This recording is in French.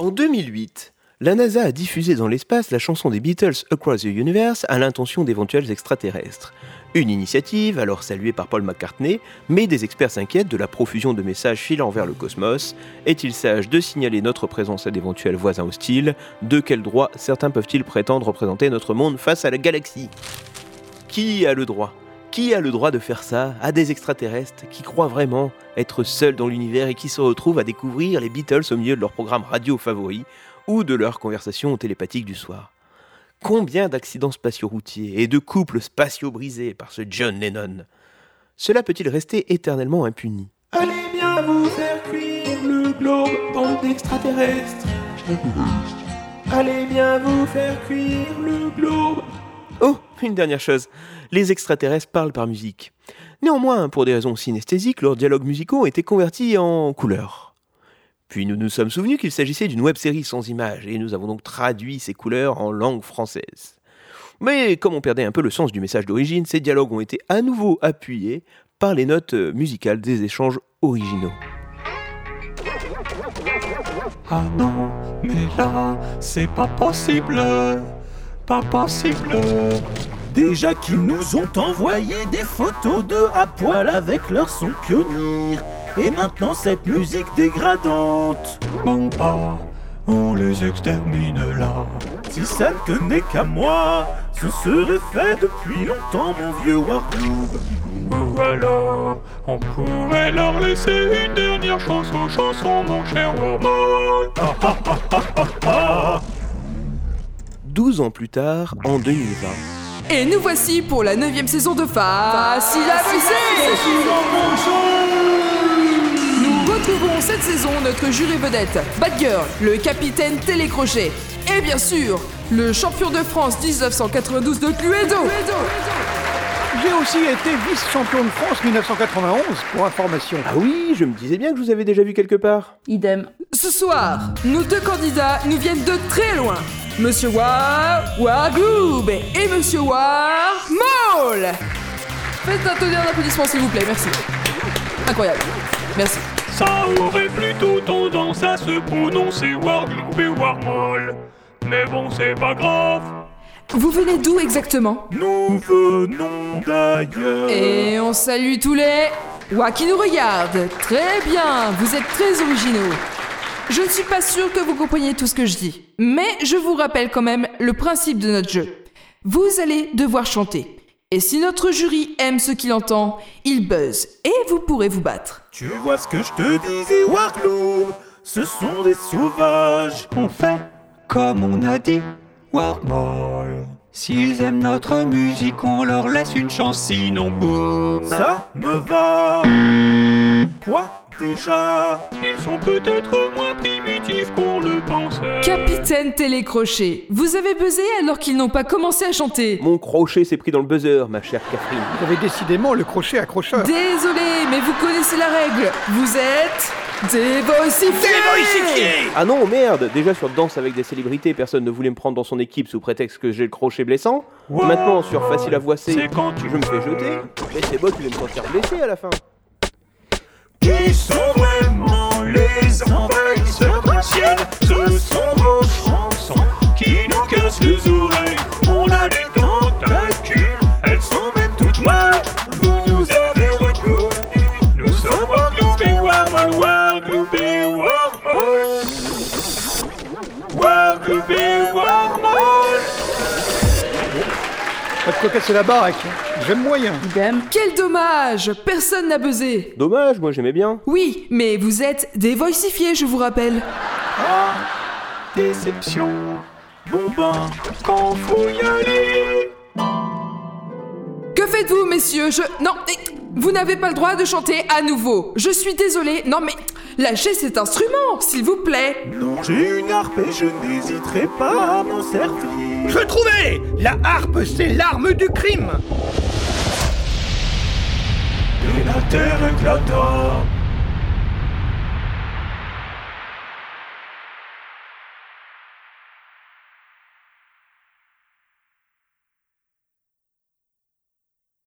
En 2008, la NASA a diffusé dans l'espace la chanson des Beatles Across the Universe à l'intention d'éventuels extraterrestres. Une initiative alors saluée par Paul McCartney, mais des experts s'inquiètent de la profusion de messages filant vers le cosmos. Est-il sage de signaler notre présence à d'éventuels voisins hostiles? De quel droit certains peuvent-ils prétendre représenter notre monde face à la galaxie? Qui a le droit? Qui a le droit de faire ça à des extraterrestres qui croient vraiment être seuls dans l'univers et qui se retrouvent à découvrir les Beatles au milieu de leur programme radio favori ou de leur conversation télépathique du soir? Combien d'accidents spatiaux routiers et de couples spatiaux brisés par ce John Lennon? Cela peut-il rester éternellement impuni? Allez bien vous faire cuire le globe, bande d'extraterrestres Allez bien vous faire cuire le globe. Oh, une dernière chose, les extraterrestres parlent par musique. Néanmoins, pour des raisons synesthésiques, leurs dialogues musicaux ont été convertis en couleurs. Puis nous nous sommes souvenus qu'il s'agissait d'une web-série sans images, et nous avons donc traduit ces couleurs en langue française. Mais comme on perdait un peu le sens du message d'origine, ces dialogues ont été à nouveau appuyés par les notes musicales des échanges originaux. Ah non, mais là, c'est pas possible Pas possible Déjà qu'ils nous ont envoyé des photos de à poil avec leur son pionnier. Et maintenant cette musique dégradante. Bon pas, on les extermine là. Si ça ne tenait qu'à moi, ce serait fait depuis longtemps mon vieux Warclub. Ou alors, on pourrait leur laisser une dernière chanson, chanson mon cher ah, ah, ah, ah. 12 ans plus tard, en 2020, Et nous voici pour la neuvième saison de Facile à Nous retrouvons cette saison notre jury vedette, Batgirl, le capitaine télécrochet, et bien sûr, le champion de France 1992 de Cluedo. J'ai aussi été vice-champion de France 1991, pour information. Ah oui, je me disais bien que je vous avais déjà vu quelque part. Idem. Ce soir, nos deux candidats nous viennent de très loin. Monsieur War Wargloob et Monsieur War Maul. Faites un tonnerre d'applaudissements s'il vous plaît, merci. Incroyable. Merci. Ça aurait plutôt tendance à se prononcer Wargloop et Warmol. Mais bon, c'est pas grave. Vous venez d'où exactement? Nous venons d'ailleurs. Et on salue tous les Wa qui nous regardent. Très bien, vous êtes très originaux. Je ne suis pas sûre que vous compreniez tout ce que je dis, mais je vous rappelle quand même le principe de notre jeu. Vous allez devoir chanter. Et si notre jury aime ce qu'il entend, il buzz et vous pourrez vous battre. Tu vois ce que je te disais, Wargloop Ce sont des sauvages. On fait comme on a dit, Warmol. S'ils aiment notre musique, on leur laisse une chance, sinon boum. Ça me va. Quoi? Ils sont peut-être moins primitifs qu'on le pensait. Capitaine Télécrochet, vous avez buzzé alors qu'ils n'ont pas commencé à chanter. Mon crochet s'est pris dans le buzzer, ma chère Catherine. Vous avez décidément le crochet accrocheur. Désolé, mais vous connaissez la règle. Vous êtes dévoicifiés. Ah non, merde Déjà sur Danse avec des célébrités, personne ne voulait me prendre dans son équipe sous prétexte que j'ai le crochet blessant. Maintenant, sur Facile à voicer, C'est quand tu je me fais jeter. Mais c'est moi qui vais me sentir blessé à la fin. Qui sont vraiment les envahisseurs du ciel Ce sont vos chansons qui nous cassent les oreilles. On a des tentacules, elles sont même toutes. Vous nous avez reconnus, nous sommes de casser la baraque. J'aime moyen. Idem. Quel dommage Personne n'a buzzé. Dommage, moi j'aimais bien. Oui, mais vous êtes dévoicifiés, je vous rappelle. Déception. Bon ben, quand faut y aller. Que faites-vous, messieurs? Je... Non, vous n'avez pas le droit de chanter à nouveau. Je suis désolé. Non, mais lâchez cet instrument, s'il vous plaît. Non, j'ai une harpe et je n'hésiterai pas à m'en servir. Je trouvais La harpe, c'est l'arme du crime Et la terre éclata